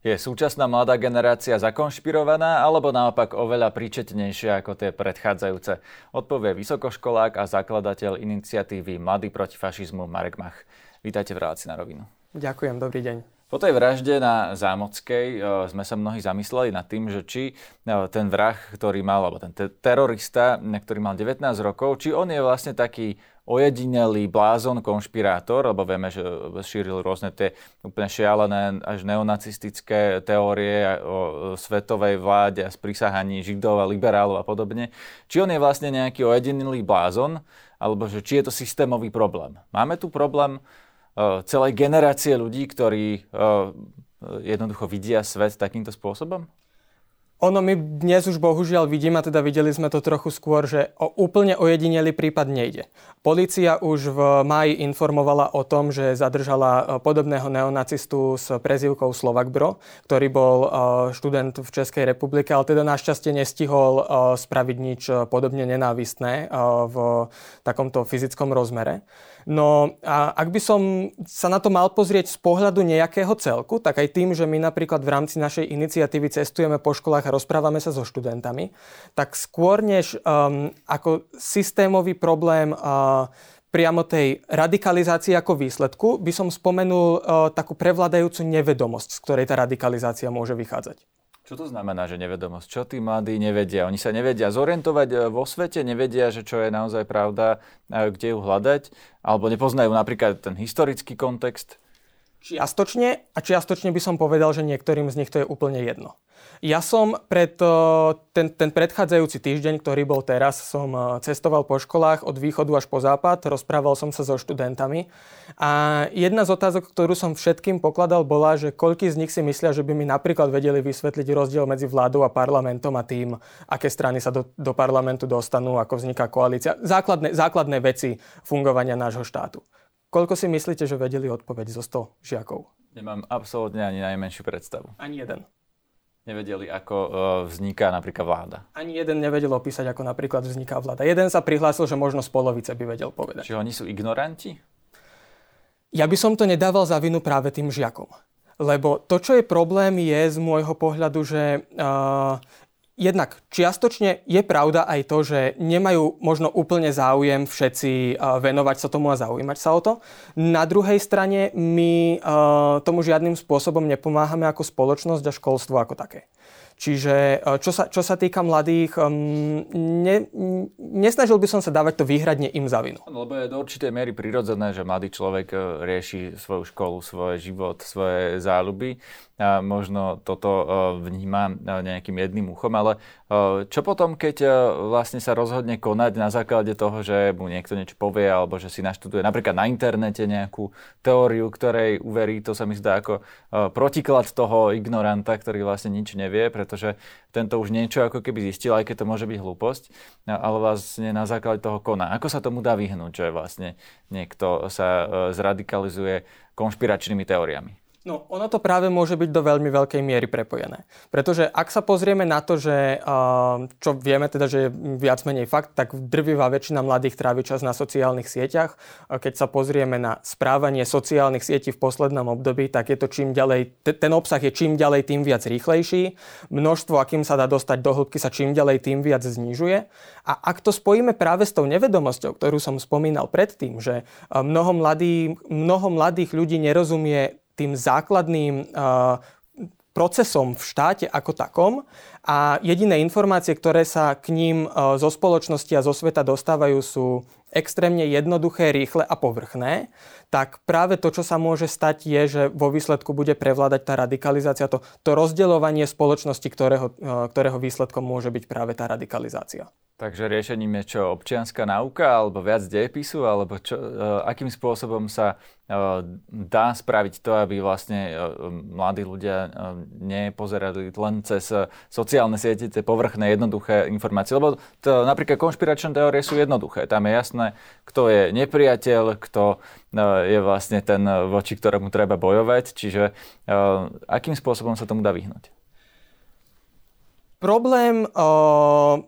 Je súčasná mladá generácia zakonšpirovaná alebo naopak oveľa príčetnejšia ako tie predchádzajúce? Odpovie vysokoškolák a zakladateľ iniciatívy Mladý proti fašizmu Marek Mach. Vítajte v relácii na rovinu. Ďakujem, dobrý deň. Po tej vražde na Zámockej e, sme sa mnohí zamysleli nad tým, že či e, ten vrah, ktorý mal, alebo ten terorista, ktorý mal 19 rokov, či on je vlastne taký ojedinelý blázon, konšpirátor, lebo vieme, že šíril rôzne tie úplne šialené až neonacistické teórie o svetovej vláde a sprisahaní židov a liberálov a podobne. Či on je vlastne nejaký ojedinelý blázon, alebo že či je to systémový problém. Máme tu problém uh, celej generácie ľudí, ktorí uh, jednoducho vidia svet takýmto spôsobom? Ono my dnes už bohužiaľ vidíme, a teda videli sme to trochu skôr, že o úplne ojedinelý prípad nejde. Polícia už v máji informovala o tom, že zadržala e, podobného neonacistu s prezivkou Slovak Bro, ktorý bol e, študent v Českej republike, ale teda našťastie nestihol e, spraviť nič podobne nenávistné v takomto fyzickom rozmere. No a ak by som sa na to mal pozrieť z pohľadu nejakého celku, tak aj tým, že my napríklad v rámci našej iniciatívy cestujeme po školách a rozprávame sa so študentami, tak skôr než um, ako systémový problém uh, priamo tej radikalizácie ako výsledku, by som spomenul uh, takú prevládajúcu nevedomosť, z ktorej tá radikalizácia môže vychádzať. Čo to znamená, že nevedomosť? Čo tí mladí nevedia? Oni sa nevedia zorientovať e, vo svete, nevedia, že čo je naozaj pravda, kde ju hľadať, alebo nepoznajú napríklad ten historický kontext? Čiastočne a čiastočne by som povedal, že niektorým z nich to je úplne jedno. Ja som pred ten, ten predchádzajúci týždeň, ktorý bol teraz, som cestoval po školách od východu až po západ, rozprával som sa so študentami a jedna z otázok, ktorú som všetkým pokladal, bola, že koľký z nich si myslia, že by mi napríklad vedeli vysvetliť rozdiel medzi vládou a parlamentom a tým, aké strany sa do, do parlamentu dostanú, ako vzniká koalícia. Základné, základné veci fungovania nášho štátu. Koľko si myslíte, že vedeli odpoveď zo 100 žiakov? Nemám absolútne ani najmenšiu predstavu. Ani jeden nevedeli, ako uh, vzniká napríklad vláda. Ani jeden nevedel opísať, ako napríklad vzniká vláda. Jeden sa prihlásil, že možno z polovice by vedel povedať. Čiže oni sú ignoranti? Ja by som to nedával za vinu práve tým žiakom. Lebo to, čo je problém, je z môjho pohľadu, že uh, jednak čiastočne je pravda aj to, že nemajú možno úplne záujem všetci venovať sa tomu a zaujímať sa o to. Na druhej strane my tomu žiadnym spôsobom nepomáhame ako spoločnosť a školstvo ako také. Čiže e, čo sa, čo sa týka mladých, ne, nesnažil by som sa dávať to výhradne im za vinu. Lebo je do určitej miery prirodzené, že mladý človek e, rieši svoju školu, svoj život, svoje záľuby. A možno toto e, vníma nejakým jedným uchom, ale čo potom, keď vlastne sa rozhodne konať na základe toho, že mu niekto niečo povie alebo že si naštuduje napríklad na internete nejakú teóriu, ktorej uverí, to sa mi zdá ako protiklad toho ignoranta, ktorý vlastne nič nevie, pretože tento už niečo ako keby zistil, aj keď to môže byť hlúposť, ale vlastne na základe toho koná. Ako sa tomu dá vyhnúť, že vlastne niekto sa e, zradikalizuje konšpiračnými teóriami? No, ono to práve môže byť do veľmi veľkej miery prepojené. Pretože ak sa pozrieme na to, že čo vieme teda, že je viac menej fakt, tak drvivá väčšina mladých trávi čas na sociálnych sieťach. Keď sa pozrieme na správanie sociálnych sietí v poslednom období, tak je to čím ďalej, ten obsah je čím ďalej tým viac rýchlejší. Množstvo, akým sa dá dostať do hĺbky, sa čím ďalej tým viac znižuje. A ak to spojíme práve s tou nevedomosťou, ktorú som spomínal predtým, že mnoho, mladý, mnoho mladých ľudí nerozumie tým základným uh, procesom v štáte ako takom. A jediné informácie, ktoré sa k ním uh, zo spoločnosti a zo sveta dostávajú sú extrémne jednoduché, rýchle a povrchné, tak práve to, čo sa môže stať, je, že vo výsledku bude prevládať tá radikalizácia, to, to rozdeľovanie spoločnosti, ktorého, uh, ktorého výsledkom môže byť práve tá radikalizácia. Takže riešením je čo, občianská náuka, alebo viac dejepisu, alebo čo, uh, akým spôsobom sa uh, dá spraviť to, aby vlastne mladí ľudia nepozerali len cez sociálne siete tie povrchné, jednoduché informácie. Lebo to, napríklad konšpiračné teórie sú jednoduché. Tam je jasné, kto je nepriateľ, kto je vlastne ten, voči ktorému treba bojovať. Čiže uh, akým spôsobom sa tomu dá vyhnúť? Problém uh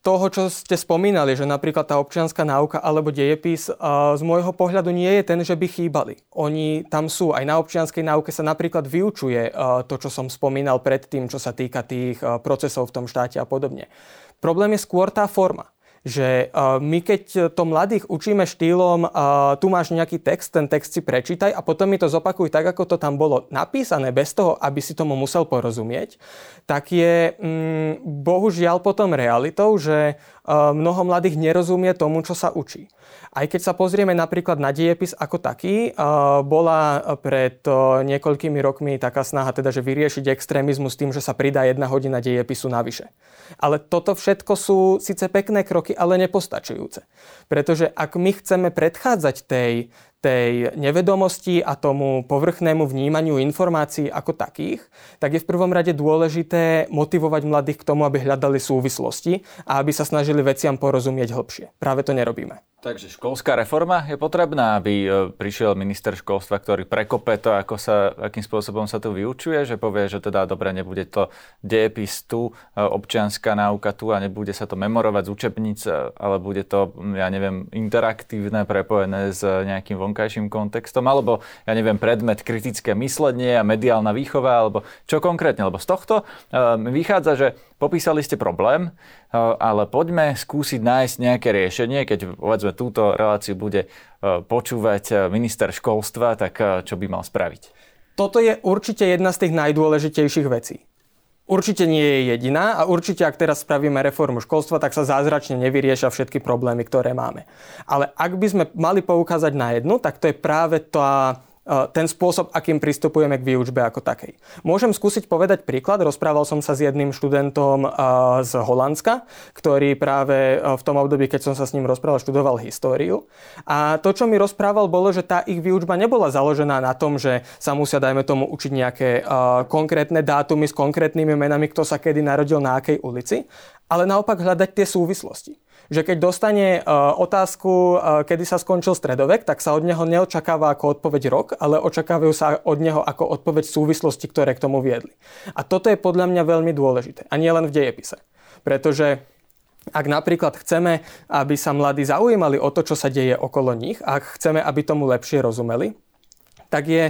toho, čo ste spomínali, že napríklad tá občianská náuka alebo dejepis z môjho pohľadu nie je ten, že by chýbali. Oni tam sú. Aj na občianskej náuke sa napríklad vyučuje to, čo som spomínal predtým, čo sa týka tých procesov v tom štáte a podobne. Problém je skôr tá forma že my keď to mladých učíme štýlom, tu máš nejaký text, ten text si prečítaj a potom mi to zopakuj tak, ako to tam bolo napísané, bez toho, aby si tomu musel porozumieť, tak je mm, bohužiaľ potom realitou, že mnoho mladých nerozumie tomu, čo sa učí. Aj keď sa pozrieme napríklad na diepis ako taký, bola pred niekoľkými rokmi taká snaha teda, že vyriešiť extrémizmus tým, že sa pridá jedna hodina dejepisu navyše. Ale toto všetko sú síce pekné kroky, ale nepostačujúce. Pretože ak my chceme predchádzať tej, tej nevedomosti a tomu povrchnému vnímaniu informácií ako takých, tak je v prvom rade dôležité motivovať mladých k tomu, aby hľadali súvislosti a aby sa snažili veciam porozumieť hlbšie. Práve to nerobíme. Takže školská reforma je potrebná, aby e, prišiel minister školstva, ktorý prekope to, ako sa, akým spôsobom sa tu vyučuje, že povie, že teda dobre, nebude to dejepis tu, e, občianská náuka tu a nebude sa to memorovať z učebnic, e, ale bude to, ja neviem, interaktívne, prepojené s nejakým vonkajším kontextom, alebo, ja neviem, predmet kritické myslenie a mediálna výchova, alebo čo konkrétne, lebo z tohto vychádza, že popísali ste problém, ale poďme skúsiť nájsť nejaké riešenie, keď povedzme túto reláciu bude počúvať minister školstva, tak čo by mal spraviť? Toto je určite jedna z tých najdôležitejších vecí. Určite nie je jediná a určite, ak teraz spravíme reformu školstva, tak sa zázračne nevyriešia všetky problémy, ktoré máme. Ale ak by sme mali poukázať na jednu, tak to je práve tá ten spôsob, akým pristupujeme k výučbe ako takej. Môžem skúsiť povedať príklad. Rozprával som sa s jedným študentom z Holandska, ktorý práve v tom období, keď som sa s ním rozprával, študoval históriu. A to, čo mi rozprával, bolo, že tá ich výučba nebola založená na tom, že sa musia, dajme tomu, učiť nejaké konkrétne dátumy s konkrétnymi menami, kto sa kedy narodil na akej ulici, ale naopak hľadať tie súvislosti že keď dostane e, otázku, e, kedy sa skončil stredovek, tak sa od neho neočakáva ako odpoveď rok, ale očakávajú sa od neho ako odpoveď súvislosti, ktoré k tomu viedli. A toto je podľa mňa veľmi dôležité. A nie len v dejepise. Pretože ak napríklad chceme, aby sa mladí zaujímali o to, čo sa deje okolo nich, ak chceme, aby tomu lepšie rozumeli, tak je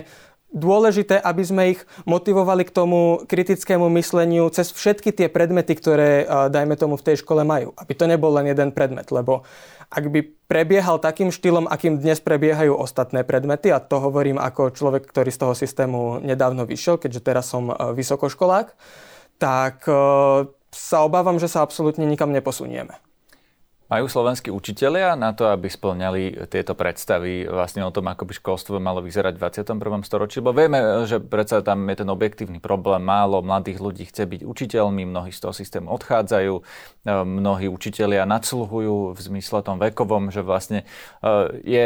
dôležité, aby sme ich motivovali k tomu kritickému mysleniu cez všetky tie predmety, ktoré, dajme tomu, v tej škole majú. Aby to nebol len jeden predmet, lebo ak by prebiehal takým štýlom, akým dnes prebiehajú ostatné predmety, a to hovorím ako človek, ktorý z toho systému nedávno vyšiel, keďže teraz som vysokoškolák, tak sa obávam, že sa absolútne nikam neposunieme. Majú slovenskí učitelia na to, aby splňali tieto predstavy vlastne o tom, ako by školstvo malo vyzerať v 21. storočí? Lebo vieme, že predsa tam je ten objektívny problém. Málo mladých ľudí chce byť učiteľmi, mnohí z toho systému odchádzajú, e, mnohí učitelia nadsluhujú v zmysle tom vekovom, že vlastne e, je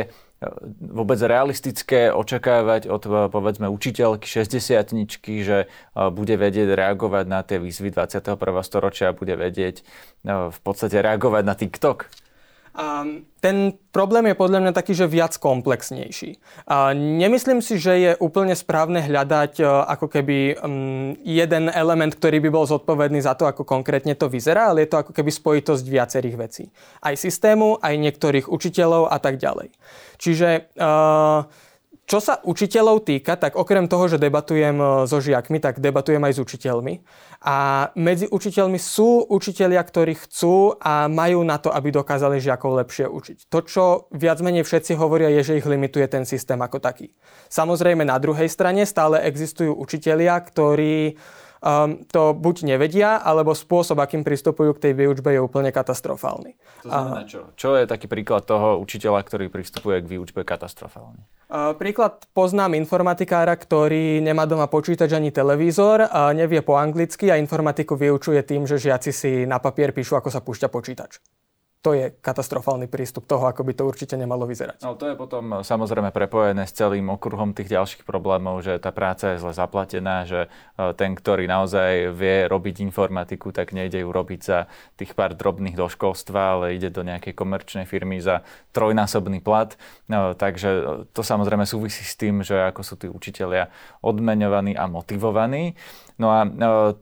vôbec realistické očakávať od povedzme učiteľky 60 že bude vedieť reagovať na tie výzvy 21. storočia a bude vedieť v podstate reagovať na TikTok? Um, ten problém je podľa mňa taký, že viac komplexnejší. A nemyslím si, že je úplne správne hľadať uh, ako keby um, jeden element, ktorý by bol zodpovedný za to, ako konkrétne to vyzerá, ale je to ako keby spojitosť viacerých vecí. Aj systému, aj niektorých učiteľov a tak ďalej. Čiže uh, čo sa učiteľov týka, tak okrem toho, že debatujem e, so žiakmi, tak debatujem aj s učiteľmi. A medzi učiteľmi sú učitelia, ktorí chcú a majú na to, aby dokázali žiakov lepšie učiť. To, čo viac menej všetci hovoria, je, že ich limituje ten systém ako taký. Samozrejme, na druhej strane stále existujú učitelia, ktorí um, to buď nevedia, alebo spôsob, akým pristupujú k tej výučbe, je úplne katastrofálny. To znamená čo? Čo je taký príklad toho učiteľa, ktorý pristupuje k výučbe katastrofálne? Príklad poznám informatikára, ktorý nemá doma počítač ani televízor, a nevie po anglicky a informatiku vyučuje tým, že žiaci si na papier píšu, ako sa púšťa počítač. To je katastrofálny prístup toho, ako by to určite nemalo vyzerať. No to je potom samozrejme prepojené s celým okruhom tých ďalších problémov, že tá práca je zle zaplatená, že e, ten, ktorý naozaj vie robiť informatiku, tak nejde ju robiť za tých pár drobných do školstva, ale ide do nejakej komerčnej firmy za trojnásobný plat. No, takže to samozrejme súvisí s tým, že ako sú tí učitelia odmeňovaní a motivovaní. No a e,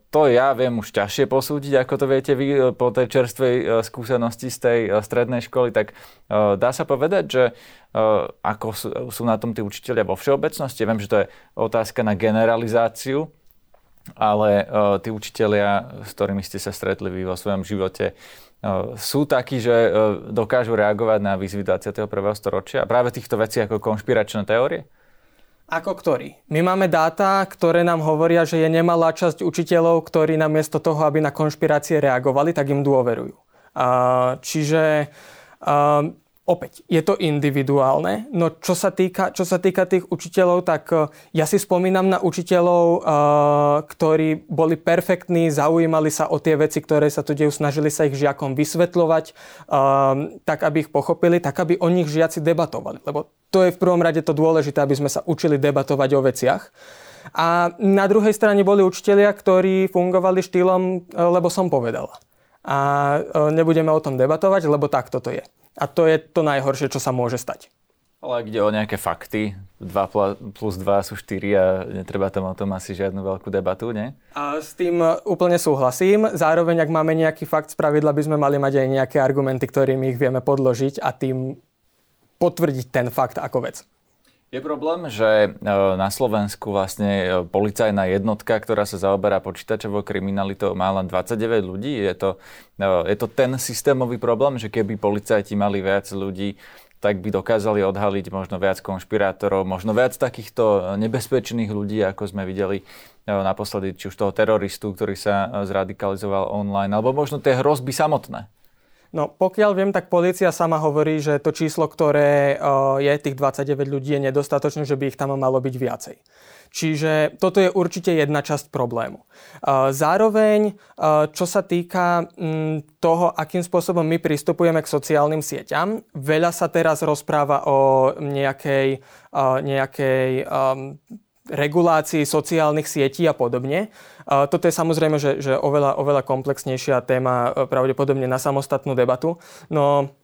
to ja viem už ťažšie posúdiť, ako to viete vy e, po tej čerstvej e, skúsenosti z tej strednej školy, tak dá sa povedať, že ako sú na tom tí učiteľia vo všeobecnosti. Viem, že to je otázka na generalizáciu, ale tí učiteľia, s ktorými ste sa stretli vy vo svojom živote, sú takí, že dokážu reagovať na výzvy 21. storočia? Práve týchto vecí ako konšpiračné teórie? Ako ktorý? My máme dáta, ktoré nám hovoria, že je nemalá časť učiteľov, ktorí namiesto toho, aby na konšpirácie reagovali, tak im dôverujú. čiže Opäť, je to individuálne, no čo sa týka, čo sa týka tých učiteľov, tak uh, ja si spomínam na učiteľov, uh, ktorí boli perfektní, zaujímali sa o tie veci, ktoré sa tu dejú, snažili sa ich žiakom vysvetľovať, uh, tak aby ich pochopili, tak aby o nich žiaci debatovali. Lebo to je v prvom rade to dôležité, aby sme sa učili debatovať o veciach. A na druhej strane boli učitelia, ktorí fungovali štýlom, lebo som povedala. A nebudeme o tom debatovať, lebo tak toto je. A to je to najhoršie, čo sa môže stať. Ale ak ide o nejaké fakty, 2 plus 2 sú 4 a netreba tam o tom asi žiadnu veľkú debatu, nie? A s tým úplne súhlasím. Zároveň, ak máme nejaký fakt, z pravidla by sme mali mať aj nejaké argumenty, ktorými ich vieme podložiť a tým potvrdiť ten fakt ako vec. Je problém, že e, na Slovensku vlastne e, policajná jednotka, ktorá sa zaoberá počítačovou kriminalitou, má len 29 ľudí. Je to, e, je to ten systémový problém, že keby policajti mali viac ľudí, tak by dokázali odhaliť možno viac konšpirátorov, možno viac takýchto nebezpečných ľudí, ako sme videli naposledy, či už toho teroristu, ktorý sa zradikalizoval online, alebo možno tie hrozby samotné. No pokiaľ viem, tak policia sama hovorí, že to číslo, ktoré uh, je tých 29 ľudí, je nedostatočné, že by ich tam malo byť viacej. Čiže toto je určite jedna časť problému. Uh, zároveň, uh, čo sa týka um, toho, akým spôsobom my pristupujeme k sociálnym sieťam, veľa sa teraz rozpráva o nejakej, nejakej regulácii sociálnych sietí a podobne. Toto je samozrejme, že, že oveľa, oveľa komplexnejšia téma, e, pravdepodobne na samostatnú debatu. No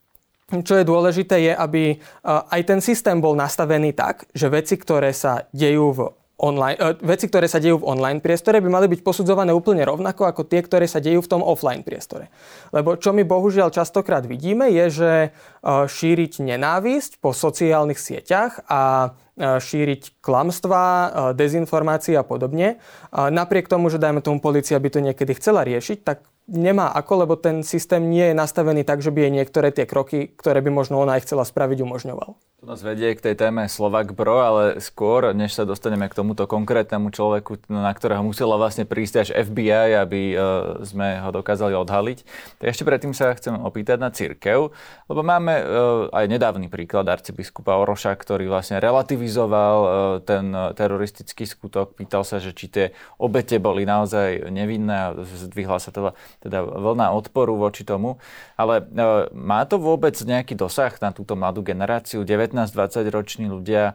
čo je dôležité je, aby e, aj ten systém bol nastavený tak, že veci, ktoré sa dejú v online, uh, veci, ktoré sa dejú v online priestore, by mali byť posudzované úplne rovnako ako tie, ktoré sa dejú v tom offline priestore. Lebo čo my bohužiaľ častokrát vidíme, je, že uh, šíriť nenávisť po sociálnych sieťach a šíriť klamstvá, dezinformácie a podobne. Napriek tomu, že dajme tomu policia by to niekedy chcela riešiť, tak nemá ako, lebo ten systém nie je nastavený tak, že by jej niektoré tie kroky, ktoré by možno ona aj chcela spraviť, umožňoval. To nás vedie k tej téme Slovak Bro, ale skôr, než sa dostaneme k tomuto konkrétnemu človeku, na ktorého musela vlastne prísť až FBI, aby uh, sme ho dokázali odhaliť, tak ešte predtým sa chcem opýtať na církev, lebo máme uh, aj nedávny príklad arcibiskupa Oroša, ktorý vlastne relativizoval uh, ten teroristický skutok, pýtal sa, že či tie obete boli naozaj nevinné a zdvihla sa teda, teda vlna odporu voči tomu. Ale má to vôbec nejaký dosah na túto mladú generáciu? 19-20 roční ľudia e,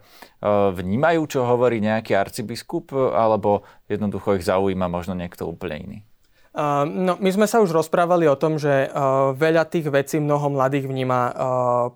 vnímajú, čo hovorí nejaký arcibiskup, alebo jednoducho ich zaujíma možno niekto úplne iný? No, my sme sa už rozprávali o tom, že uh, veľa tých vecí mnoho mladých vníma uh,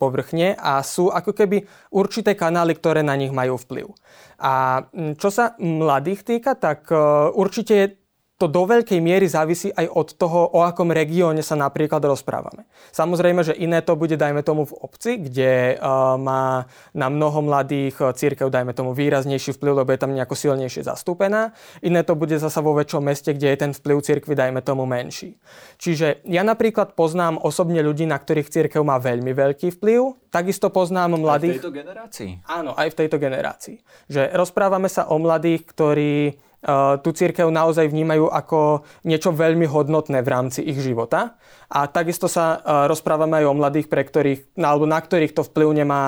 povrchne a sú ako keby určité kanály, ktoré na nich majú vplyv. A čo sa mladých týka, tak určite to do veľkej miery závisí aj od toho, o akom regióne sa napríklad rozprávame. Samozrejme, že iné to bude, dajme tomu, v obci, kde uh, má na mnoho mladých uh, církev, dajme tomu, výraznejší vplyv, lebo je tam nejako silnejšie zastúpená. Iné to bude zasa vo väčšom meste, kde je ten vplyv církvy, dajme tomu, menší. Čiže ja napríklad poznám osobne ľudí, na ktorých církev má veľmi veľký vplyv. Takisto poznám mladých... Aj v tejto generácii? Áno, aj v tejto generácii. Že rozprávame sa o mladých, ktorí tú církev naozaj vnímajú ako niečo veľmi hodnotné v rámci ich života. A takisto sa rozprávame aj o mladých, pre ktorých, alebo na ktorých to vplyv nemá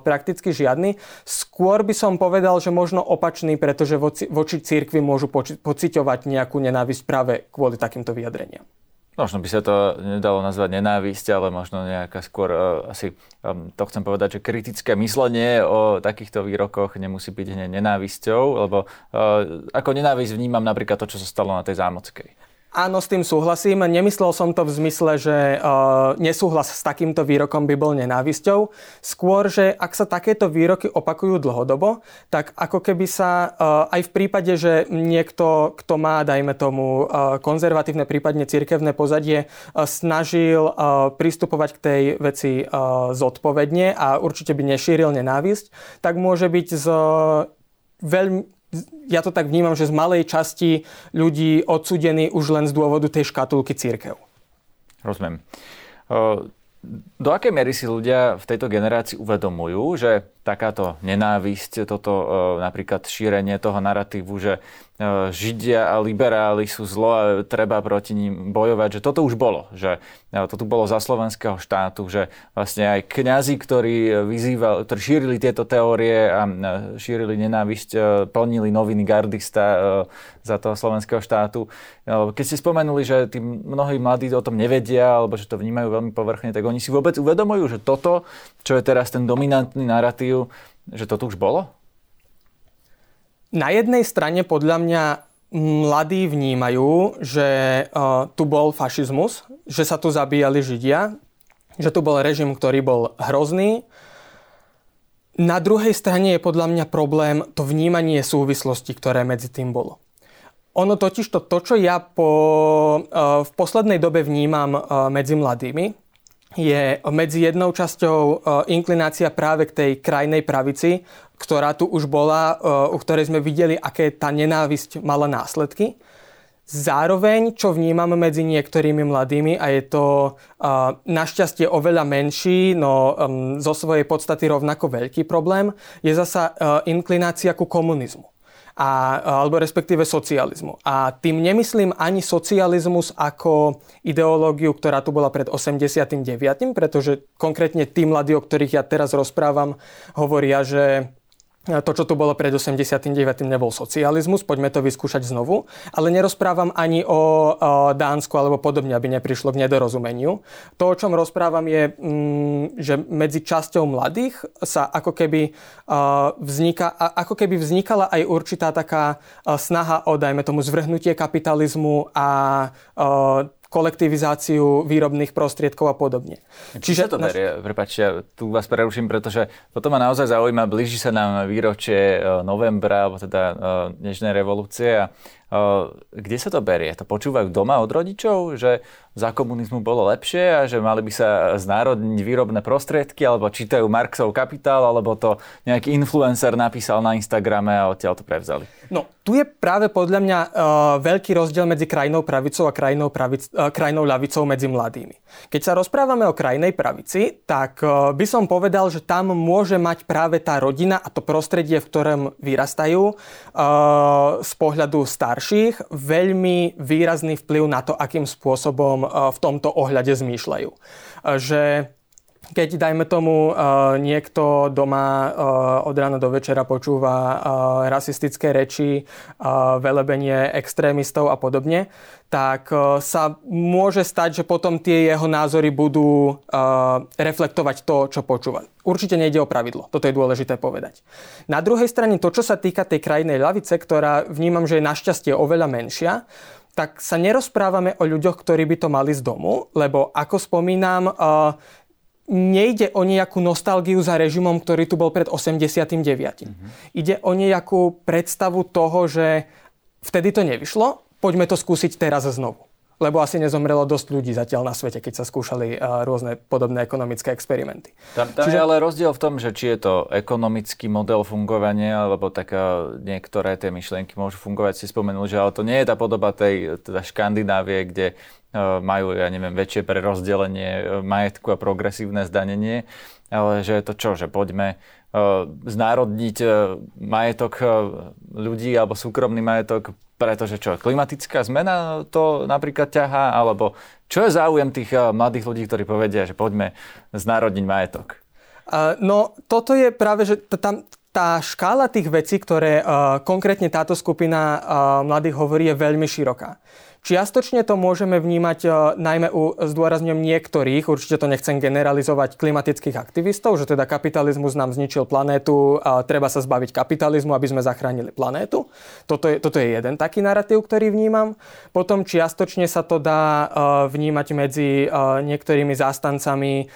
prakticky žiadny. Skôr by som povedal, že možno opačný, pretože voči, voči církvi môžu poci- pociťovať nejakú nenávisť práve kvôli takýmto vyjadreniam. Možno by sa to nedalo nazvať nenávisť, ale možno nejaká skôr uh, asi, um, to chcem povedať, že kritické myslenie o takýchto výrokoch nemusí byť hneď nenávisťou, lebo uh, ako nenávisť vnímam napríklad to, čo sa stalo na tej zámockej. Áno, s tým súhlasím. Nemyslel som to v zmysle, že uh, nesúhlas s takýmto výrokom by bol nenávisťou. Skôr, že ak sa takéto výroky opakujú dlhodobo, tak ako keby sa uh, aj v prípade, že niekto, kto má, dajme tomu, uh, konzervatívne, prípadne cirkevné pozadie, uh, snažil uh, pristupovať k tej veci uh, zodpovedne a určite by nešíril nenávisť, tak môže byť z veľmi ja to tak vnímam, že z malej časti ľudí odsudení už len z dôvodu tej škatulky církev. Rozumiem. Do akej miery si ľudia v tejto generácii uvedomujú, že takáto nenávisť, toto napríklad šírenie toho narratívu, že E, Židia a liberáli sú zlo a treba proti ním bojovať, že toto už bolo, že e, to tu bolo za slovenského štátu, že vlastne aj kňazi, ktorí, vyzýval, ktorí šírili tieto teórie a e, šírili nenávisť, plnili noviny gardista za toho slovenského štátu. Keď ste spomenuli, že tí mnohí mladí o tom nevedia, alebo že to vnímajú veľmi povrchne, tak oni si vôbec uvedomujú, že toto, čo je teraz ten dominantný narratív, že to tu už bolo? Na jednej strane podľa mňa mladí vnímajú, že uh, tu bol fašizmus, že sa tu zabíjali Židia, že tu bol režim, ktorý bol hrozný. Na druhej strane je podľa mňa problém to vnímanie súvislosti, ktoré medzi tým bolo. Ono totiž to, to čo ja po, uh, v poslednej dobe vnímam uh, medzi mladými, je medzi jednou časťou uh, inklinácia práve k tej krajnej pravici, ktorá tu už bola, eh, u ktorej sme videli, aké tá nenávisť mala následky. Zároveň, čo vnímame medzi niektorými mladými, a je to uh, našťastie oveľa menší, no zo svojej podstaty rovnako veľký problém, je zasa uh, inklinácia ku komunizmu. A, alebo respektíve socializmu. A tým nemyslím ani socializmus ako ideológiu, ktorá tu bola pred 89., pretože konkrétne tí mladí, o ktorých ja teraz rozprávam, hovoria, že to, čo tu bolo pred 89. nebol socializmus, poďme to vyskúšať znovu, ale nerozprávam ani o, Dánsku alebo podobne, aby neprišlo k nedorozumeniu. To, o čom rozprávam je, mm, že medzi časťou mladých sa ako keby, vzniká, ako keby vznikala aj určitá taká snaha o, dajme tomu, zvrhnutie kapitalizmu a kolektivizáciu výrobných prostriedkov a podobne. Čiže sa to berie? Naš... Prepačte, ja tu vás preruším, pretože toto ma naozaj zaujíma. Blíži sa nám výročie e, novembra, alebo teda e, dnešnej revolúcie a kde sa to berie? To počúvajú doma od rodičov, že za komunizmu bolo lepšie a že mali by sa znárodniť výrobné prostriedky, alebo čítajú Marxov kapitál, alebo to nejaký influencer napísal na Instagrame a odtiaľ to prevzali? No, tu je práve podľa mňa uh, veľký rozdiel medzi krajinou pravicou a krajinou, pravic, uh, krajinou ľavicou medzi mladými. Keď sa rozprávame o krajnej pravici, tak uh, by som povedal, že tam môže mať práve tá rodina a to prostredie, v ktorom vyrastajú uh, z pohľadu starších starších veľmi výrazný vplyv na to, akým spôsobom e, v tomto ohľade zmýšľajú. E, že keď, dajme tomu, e, niekto doma od rána do večera počúva rasistické reči, velebenie extrémistov a podobne, tak sa môže stať, že potom tie jeho názory budú reflektovať to, čo počúva. Určite nejde o pravidlo, toto je dôležité povedať. Na druhej strane to, čo sa týka tej krajnej ľavice, ktorá vnímam, že je našťastie oveľa menšia, tak sa nerozprávame o ľuďoch, ktorí by to mali z domu, lebo ako spomínam, nejde o nejakú nostalgiu za režimom, ktorý tu bol pred 89. Mm-hmm. Ide o nejakú predstavu toho, že vtedy to nevyšlo, poďme to skúsiť teraz znovu. Lebo asi nezomrelo dosť ľudí zatiaľ na svete, keď sa skúšali uh, rôzne podobné ekonomické experimenty. Tam, tam Čiže... je ale rozdiel v tom, že či je to ekonomický model fungovania, alebo tak niektoré tie myšlienky môžu fungovať. Si spomenul, že ale to nie je tá podoba tej teda Škandinávie, kde uh, majú, ja neviem, väčšie prerozdelenie majetku a progresívne zdanenie, ale že je to čo, že poďme znárodniť majetok ľudí alebo súkromný majetok pretože čo, klimatická zmena to napríklad ťahá, alebo čo je záujem tých eh, mladých ľudí, ktorí povedia, že poďme znárodniť majetok? No, toto je práve, že tam tá škála tých vecí, ktoré uh, konkrétne táto skupina uh, mladých hovorí, je veľmi široká. Čiastočne to môžeme vnímať uh, najmä u zdôrazňujem niektorých, určite to nechcem generalizovať, klimatických aktivistov, že teda kapitalizmus nám zničil planétu a treba sa zbaviť kapitalizmu, aby sme zachránili planétu. Toto je, toto je jeden taký narratív, ktorý vnímam. Potom čiastočne sa to dá uh, vnímať medzi uh, niektorými zástancami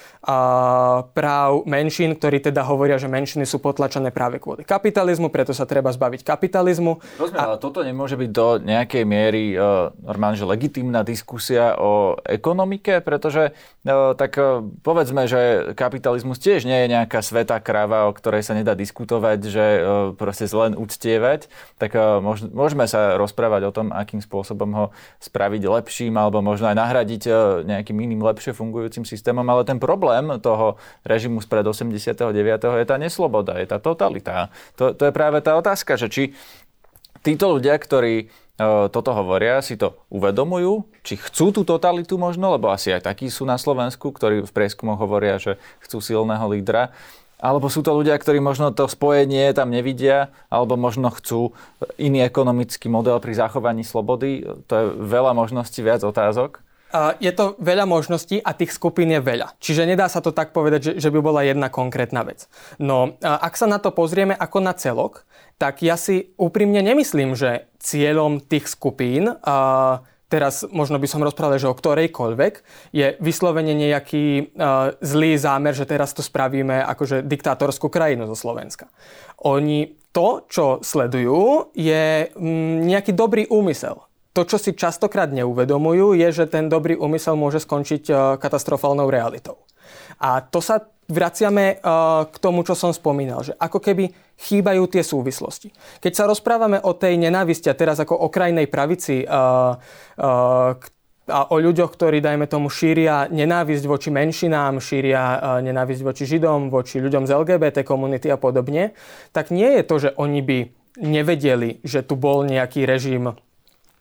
práv menšín, ktorí teda hovoria, že menšiny sú potlačené práve kvôli kapitalizmu, preto sa treba zbaviť kapitalizmu. Rozumiem, a... ale toto nemôže byť do nejakej miery uh, normálne, že legitímna diskusia o ekonomike, pretože uh, tak uh, povedzme, že kapitalizmus tiež nie je nejaká svetá kráva, o ktorej sa nedá diskutovať, že uh, proste len uctievať, tak môž, môžeme sa rozprávať o tom, akým spôsobom ho spraviť lepším alebo možno aj nahradiť nejakým iným lepšie fungujúcim systémom, ale ten problém toho režimu spred 89. je tá nesloboda, je tá totalita. To, to je práve tá otázka, že či títo ľudia, ktorí e, toto hovoria, si to uvedomujú, či chcú tú totalitu možno, lebo asi aj takí sú na Slovensku, ktorí v prieskumoch hovoria, že chcú silného lídra, alebo sú to ľudia, ktorí možno to spojenie tam nevidia, alebo možno chcú iný ekonomický model pri zachovaní slobody. To je veľa možností, viac otázok. Je to veľa možností a tých skupín je veľa. Čiže nedá sa to tak povedať, že, že by bola jedna konkrétna vec. No, ak sa na to pozrieme ako na celok, tak ja si úprimne nemyslím, že cieľom tých skupín, a teraz možno by som rozprával, že o ktorejkoľvek, je vyslovene nejaký zlý zámer, že teraz to spravíme akože diktátorskú krajinu zo Slovenska. Oni to, čo sledujú, je mm, nejaký dobrý úmysel. To, čo si častokrát neuvedomujú, je, že ten dobrý úmysel môže skončiť uh, katastrofálnou realitou. A to sa vraciame uh, k tomu, čo som spomínal, že ako keby chýbajú tie súvislosti. Keď sa rozprávame o tej nenávisti, a teraz ako o krajnej pravici, uh, a o ľuďoch, ktorí, dajme tomu, šíria nenávisť voči menšinám, šíria nenávisť voči Židom, voči ľuďom z LGBT komunity a podobne, tak nie je to, že oni by nevedeli, že tu bol nejaký režim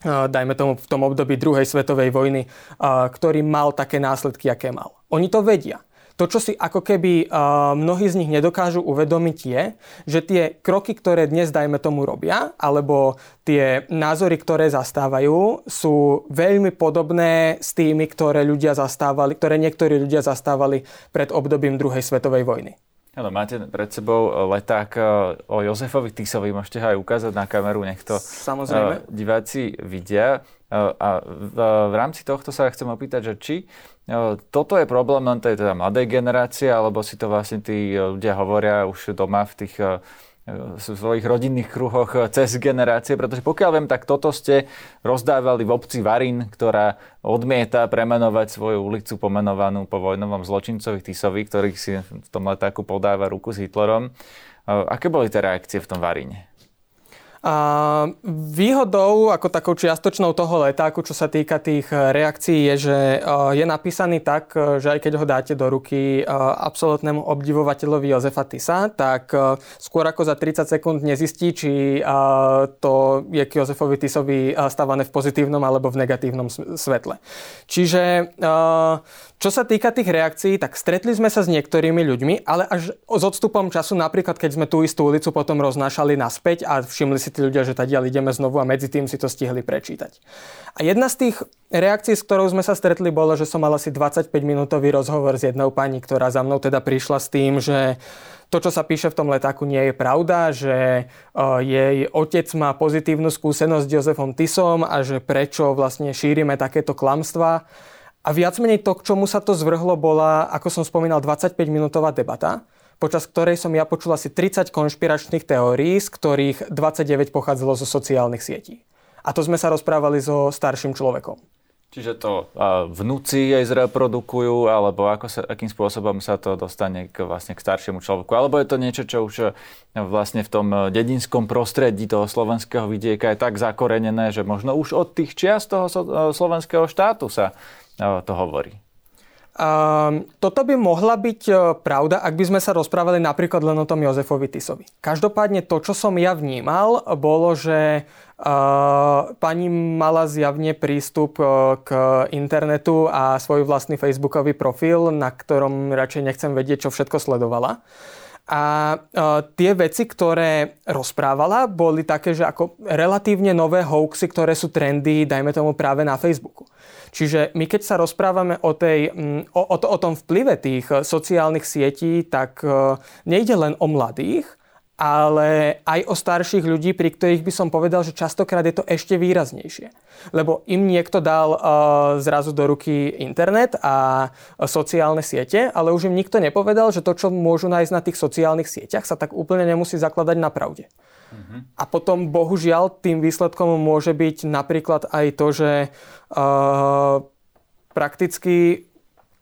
dajme tomu v tom období druhej svetovej vojny, ktorý mal také následky, aké mal. Oni to vedia. To, čo si ako keby mnohí z nich nedokážu uvedomiť je, že tie kroky, ktoré dnes, dajme tomu, robia, alebo tie názory, ktoré zastávajú, sú veľmi podobné s tými, ktoré ľudia zastávali, ktoré niektorí ľudia zastávali pred obdobím druhej svetovej vojny. Áno, máte pred sebou leták o Jozefovi Tisovi, môžete ho aj ukázať na kameru, nech to Samozrejme. diváci vidia. A v, v rámci tohto sa chcem opýtať, že či toto je problém len tej teda mladej generácie, alebo si to vlastne tí ľudia hovoria už doma v tých v svojich rodinných kruhoch cez generácie, pretože pokiaľ viem, tak toto ste rozdávali v obci Varín, ktorá odmieta premenovať svoju ulicu pomenovanú po vojnovom zločincovi Tisovi, ktorý si v tom letáku podáva ruku s Hitlerom. Aké boli tie reakcie v tom Varíne? A výhodou, ako takou čiastočnou toho letáku, čo sa týka tých eh, reakcií, je, že eh, je napísaný tak, eh, že aj keď ho dáte do ruky absolútnemu obdivovateľovi Jozefa Tisa, tak skôr ako za 30 sekúnd nezistí, či to je k Jozefovi Tisovi stávané v pozitívnom alebo v negatívnom svetle. Čiže čo sa týka tých reakcií, tak stretli sme sa s niektorými ľuďmi, ale až s odstupom času, napríklad keď sme tú istú ulicu potom roznášali naspäť a všimli si tí ľudia, že tadiaľ ideme znovu a medzi tým si to stihli prečítať. A jedna z tých reakcií, s ktorou sme sa stretli, bolo, že som mal asi 25-minútový rozhovor s jednou pani, ktorá za mnou teda prišla s tým, že to, čo sa píše v tom letáku, nie je pravda, že jej otec má pozitívnu skúsenosť s Jozefom Tisom a že prečo vlastne šírime takéto klamstvá. A viac menej to, k čomu sa to zvrhlo, bola, ako som spomínal, 25-minútová debata počas ktorej som ja počul asi 30 konšpiračných teórií, z ktorých 29 pochádzalo zo sociálnych sietí. A to sme sa rozprávali so starším človekom. Čiže to vnúci jej zreprodukujú, alebo ako sa, akým spôsobom sa to dostane k, vlastne k staršiemu človeku? Alebo je to niečo, čo už e, vlastne v tom e, dedinskom prostredí toho slovenského vidieka je tak zakorenené, že možno už od tých čiast toho e, slovenského štátu sa to hovorí? Um, toto by mohla byť uh, pravda, ak by sme sa rozprávali napríklad len o tom Jozefovi Tisovi. Každopádne to, čo som ja vnímal, bolo, že uh, pani mala zjavne prístup uh, k internetu a svoj vlastný facebookový profil, na ktorom radšej nechcem vedieť, čo všetko sledovala. A uh, tie veci, ktoré rozprávala, boli také, že ako relatívne nové hoaxy, ktoré sú trendy, dajme tomu práve na Facebooku. Čiže my keď sa rozprávame o, tej, o, o, o tom vplyve tých sociálnych sietí, tak uh, nejde len o mladých, ale aj o starších ľudí, pri ktorých by som povedal, že častokrát je to ešte výraznejšie. Lebo im niekto dal uh, zrazu do ruky internet a sociálne siete, ale už im nikto nepovedal, že to, čo môžu nájsť na tých sociálnych sieťach, sa tak úplne nemusí zakladať na pravde. Uh-huh. A potom, bohužiaľ, tým výsledkom môže byť napríklad aj to, že uh, prakticky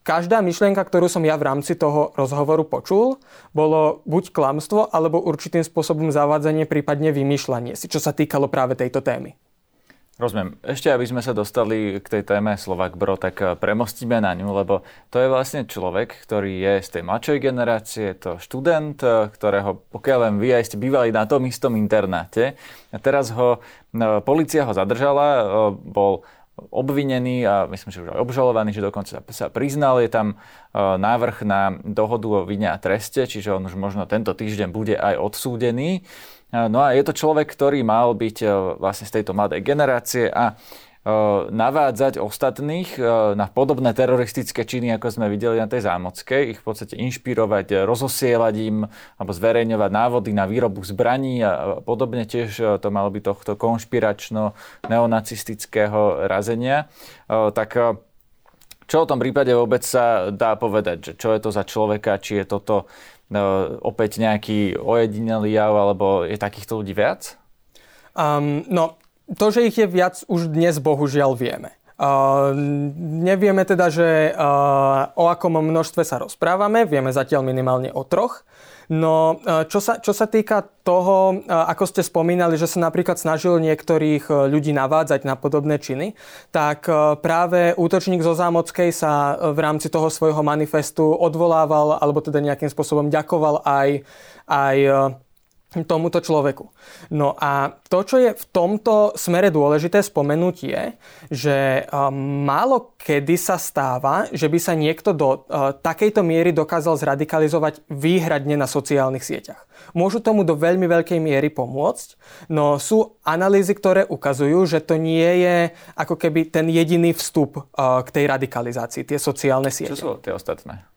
každá myšlienka, ktorú som ja v rámci toho rozhovoru počul, bolo buď klamstvo, alebo určitým spôsobom zavádzanie, prípadne vymýšľanie si, čo sa týkalo práve tejto témy. Rozumiem. Ešte, aby sme sa dostali k tej téme Slovak Bro, tak eh, premostíme na ňu, lebo to je vlastne človek, ktorý je z tej mladšej generácie, to študent, eh, ktorého, pokiaľ len vy aj ste bývali na tom istom internáte. A teraz ho, eh, policia ho zadržala, bol obvinený a myslím, že už aj obžalovaný, že dokonca sa priznal. Je tam e, návrh na dohodu o vine a treste, čiže on už možno tento týždeň bude aj odsúdený. E, no a je to človek, ktorý mal byť e, vlastne z tejto mladej generácie a navádzať ostatných eh, na podobné teroristické činy, ako sme videli na tej zámockej, ich v podstate inšpirovať, eh, rozosielať im alebo zverejňovať návody na výrobu zbraní a podobne tiež to malo byť tohto konšpiračno-neonacistického razenia. Tak čo o tom prípade vôbec sa dá povedať? Že čo je to za človeka? Či je toto opäť nejaký ojedinelý jav, alebo je takýchto ľudí viac? Um, no, to, že ich je viac, už dnes bohužiaľ vieme. Uh, nevieme teda, že uh, o akom množstve sa rozprávame, vieme zatiaľ minimálne o troch. No, uh, čo sa, čo sa týka toho, uh, ako ste spomínali, že sa napríklad snažil niektorých uh, ľudí navádzať na podobné činy, tak uh, práve útočník zo Zámockej sa v rámci toho svojho manifestu odvolával, alebo teda nejakým spôsobom ďakoval aj, aj tomuto človeku. No a to, čo je v tomto smere dôležité spomenúť je, že um, málo kedy sa stáva, že by sa niekto do uh, takejto miery dokázal zradikalizovať výhradne na sociálnych sieťach. Môžu tomu do veľmi veľkej miery pomôcť, no sú analýzy, ktoré ukazujú, že to nie je ako keby ten jediný vstup uh, k tej radikalizácii, tie sociálne siete. Čo sú tie ostatné?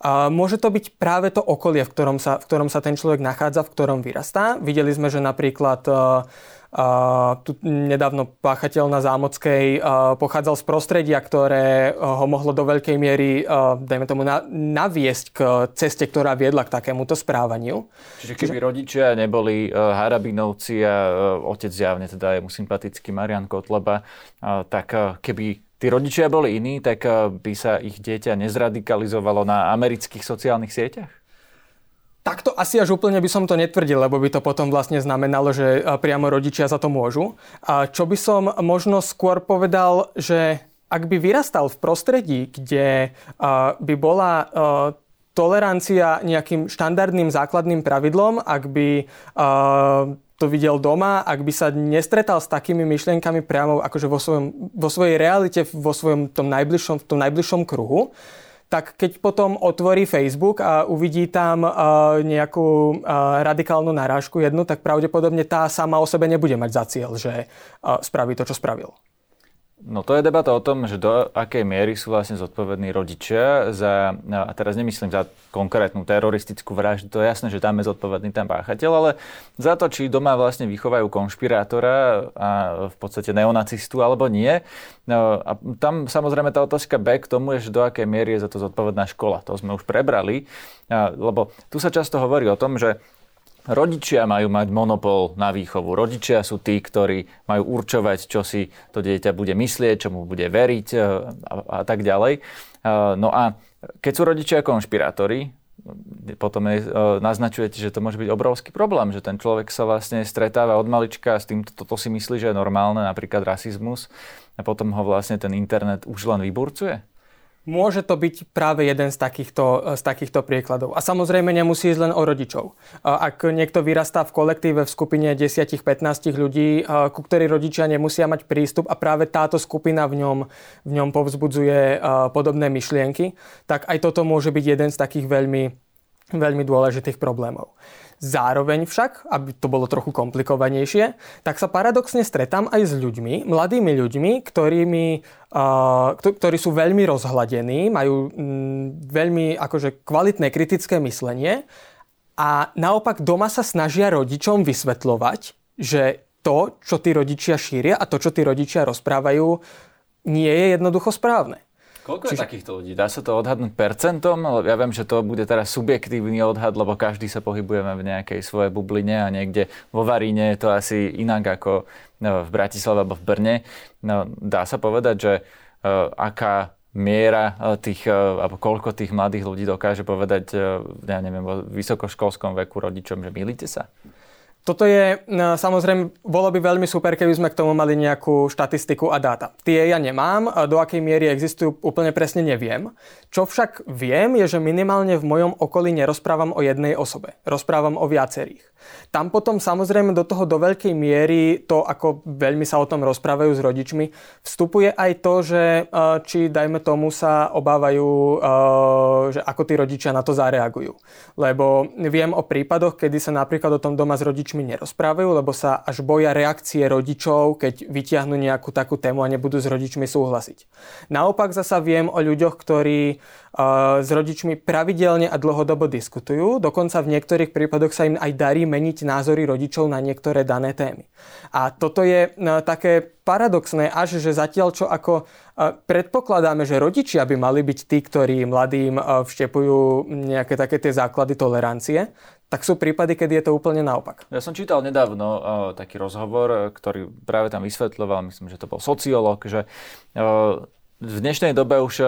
A môže to byť práve to okolie, v ktorom, sa, v ktorom sa ten človek nachádza, v ktorom vyrastá. Videli sme, že napríklad Uh, tu nedávno páchateľ na Zámockej uh, pochádzal z prostredia, ktoré uh, ho mohlo do veľkej miery, dajme tomu, na, naviesť k ceste, ktorá viedla k takémuto správaniu. Čiže keby Čiže... rodičia neboli Harabinovci a otec zjavne teda je mu sympatický Marian Kotleba, tak keby tí rodičia boli iní, tak eh, by sa ich dieťa nezradikalizovalo na amerických sociálnych sieťach? Takto asi až úplne by som to netvrdil, lebo by to potom vlastne znamenalo, že eh, priamo rodičia za to môžu. A čo by som možno skôr povedal, že ak by vyrastal v prostredí, kde eh, by bola tolerancia nejakým štandardným základným pravidlom, ak by to videl doma, ak by sa nestretal s takými myšlienkami priamo akože vo, svojom, vo svojej realite, vo svojom tom najbližšom, v tom najbližšom kruhu, tak keď potom otvorí Facebook a uvidí tam uh, nejakú uh, radikálnu narážku jednu, tak pravdepodobne tá sama o sebe nebude mať za cieľ, že uh, spraví to, čo spravil. No to je debata o tom, že do akej miery sú vlastne zodpovední rodičia za, a teraz nemyslím za konkrétnu teroristickú vraždu, to je jasné, že tam je zodpovedný ten páchateľ, ale za to, či doma vlastne vychovajú konšpirátora a v podstate neonacistu alebo nie. No, a tam samozrejme tá otázka B k tomu je, že do akej miery je za to zodpovedná škola. To sme už prebrali, lebo tu sa často hovorí o tom, že Rodičia majú mať monopol na výchovu. Rodičia sú tí, ktorí majú určovať, čo si to dieťa bude myslieť, čo mu bude veriť e, a, a tak ďalej. E, no a keď sú rodičia konšpirátori, potom je, e, naznačujete, že to môže byť obrovský problém, že ten človek sa vlastne stretáva od malička a s tým toto si myslí, že je normálne, napríklad rasizmus, a potom ho vlastne ten internet už len vyburcuje? Môže to byť práve jeden z takýchto, z takýchto príkladov. A samozrejme nemusí ísť len o rodičov. Ak niekto vyrastá v kolektíve v skupine 10-15 ľudí, ku ktorí rodičia nemusia mať prístup a práve táto skupina v ňom, v ňom povzbudzuje podobné myšlienky, tak aj toto môže byť jeden z takých veľmi veľmi dôležitých problémov. Zároveň však, aby to bolo trochu komplikovanejšie, tak sa paradoxne stretám aj s ľuďmi, mladými ľuďmi, ktorými, uh, ktorí sú veľmi rozhladení, majú mm, veľmi akože kvalitné kritické myslenie a naopak doma sa snažia rodičom vysvetľovať, že to, čo tí rodičia šíria a to, čo tí rodičia rozprávajú, nie je jednoducho správne. Koľko Čiže... je takýchto ľudí? Dá sa to odhadnúť percentom? Ja viem, že to bude teraz subjektívny odhad, lebo každý sa pohybujeme v nejakej svojej bubline a niekde vo Varíne je to asi inak ako no, v Bratislave alebo v Brne. No, dá sa povedať, že uh, aká miera e, tých, uh, alebo koľko tých mladých ľudí dokáže povedať, ja neviem, vo vysokoškolskom veku rodičom, že milíte sa? Toto je, no, samozrejme, bolo by veľmi super, keby sme k tomu mali nejakú štatistiku a dáta. Tie ja nemám, do akej miery existujú, úplne presne neviem. Čo však viem, je, že minimálne v mojom okolí nerozprávam o jednej osobe. Rozprávam o viacerých. Tam potom samozrejme do toho do veľkej miery to, ako veľmi sa o tom rozprávajú s rodičmi, vstupuje aj to, že e, či dajme tomu sa obávajú, e, že ako tí rodičia na to zareagujú. Lebo viem o prípadoch, kedy sa napríklad o tom doma s rodičmi nerozprávajú, lebo sa až boja reakcie rodičov, keď vytiahnu nejakú takú tému a nebudú s rodičmi súhlasiť. Naopak zasa viem o ľuďoch, ktorí s rodičmi pravidelne a dlhodobo diskutujú. Dokonca v niektorých prípadoch sa im aj darí meniť názory rodičov na niektoré dané témy. A toto je e, také paradoxné, až že zatiaľ čo ako e, predpokladáme, že rodičia by mali byť tí, ktorí mladým e, vštepujú nejaké také tie základy tolerancie, tak sú prípady, kedy je to úplne naopak. Ja som čítal nedávno uh, taký rozhovor, ktorý práve tam vysvetľoval, myslím, že to bol sociológ, že uh, v dnešnej dobe už e,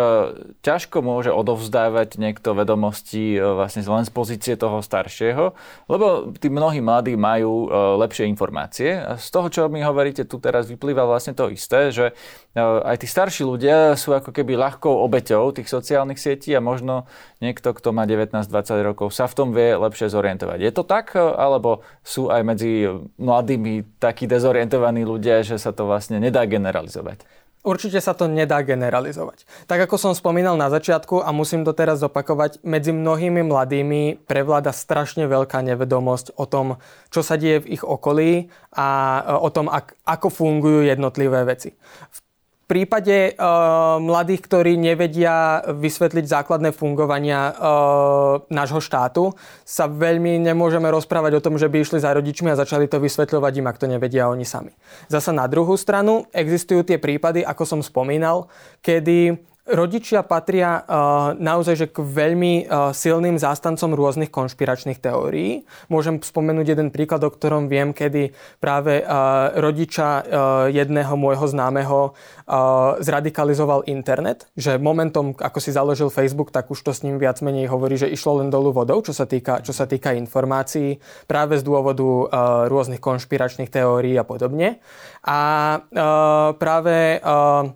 ťažko môže odovzdávať niekto vedomosti e, vlastne len z pozície toho staršieho, lebo tí mnohí mladí majú e, lepšie informácie. Z toho, čo mi hovoríte, tu teraz vyplýva vlastne to isté, že aj tí starší ľudia sú ako keby ľahkou obeťou tých sociálnych sietí a možno niekto, kto má 19-20 rokov, sa v tom vie lepšie zorientovať. Je to tak, alebo sú aj medzi mladými takí dezorientovaní ľudia, že sa to vlastne nedá generalizovať? Určite sa to nedá generalizovať. Tak ako som spomínal na začiatku a musím to teraz zopakovať, medzi mnohými mladými prevláda strašne veľká nevedomosť o tom, čo sa deje v ich okolí a e, o tom, ako fungujú jednotlivé veci. V prípade uh, mladých, ktorí nevedia vysvetliť základné fungovania uh, nášho štátu, sa veľmi nemôžeme rozprávať o tom, že by išli za rodičmi a začali to vysvetľovať im, ak to nevedia oni sami. Zasa na druhú stranu existujú tie prípady, ako som spomínal, kedy Rodičia patria uh, naozaj že k veľmi uh, silným zástancom rôznych konšpiračných teórií. Môžem spomenúť jeden príklad, o ktorom viem, kedy práve uh, rodiča uh, jedného môjho známeho uh, zradikalizoval internet, že momentom, ako si založil Facebook, tak už to s ním viac menej hovorí, že išlo len dolu vodou, čo sa týka, čo sa týka informácií, práve z dôvodu uh, rôznych konšpiračných teórií a podobne. A uh, práve uh,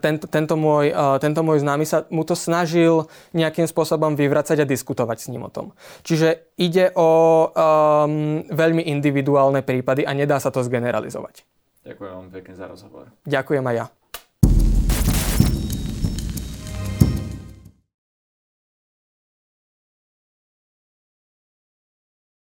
tento, tento, môj, tento môj známy sa mu to snažil nejakým spôsobom vyvracať a diskutovať s ním o tom. Čiže ide o um, veľmi individuálne prípady a nedá sa to zgeneralizovať. Ďakujem vám pekne za rozhovor. Ďakujem aj ja.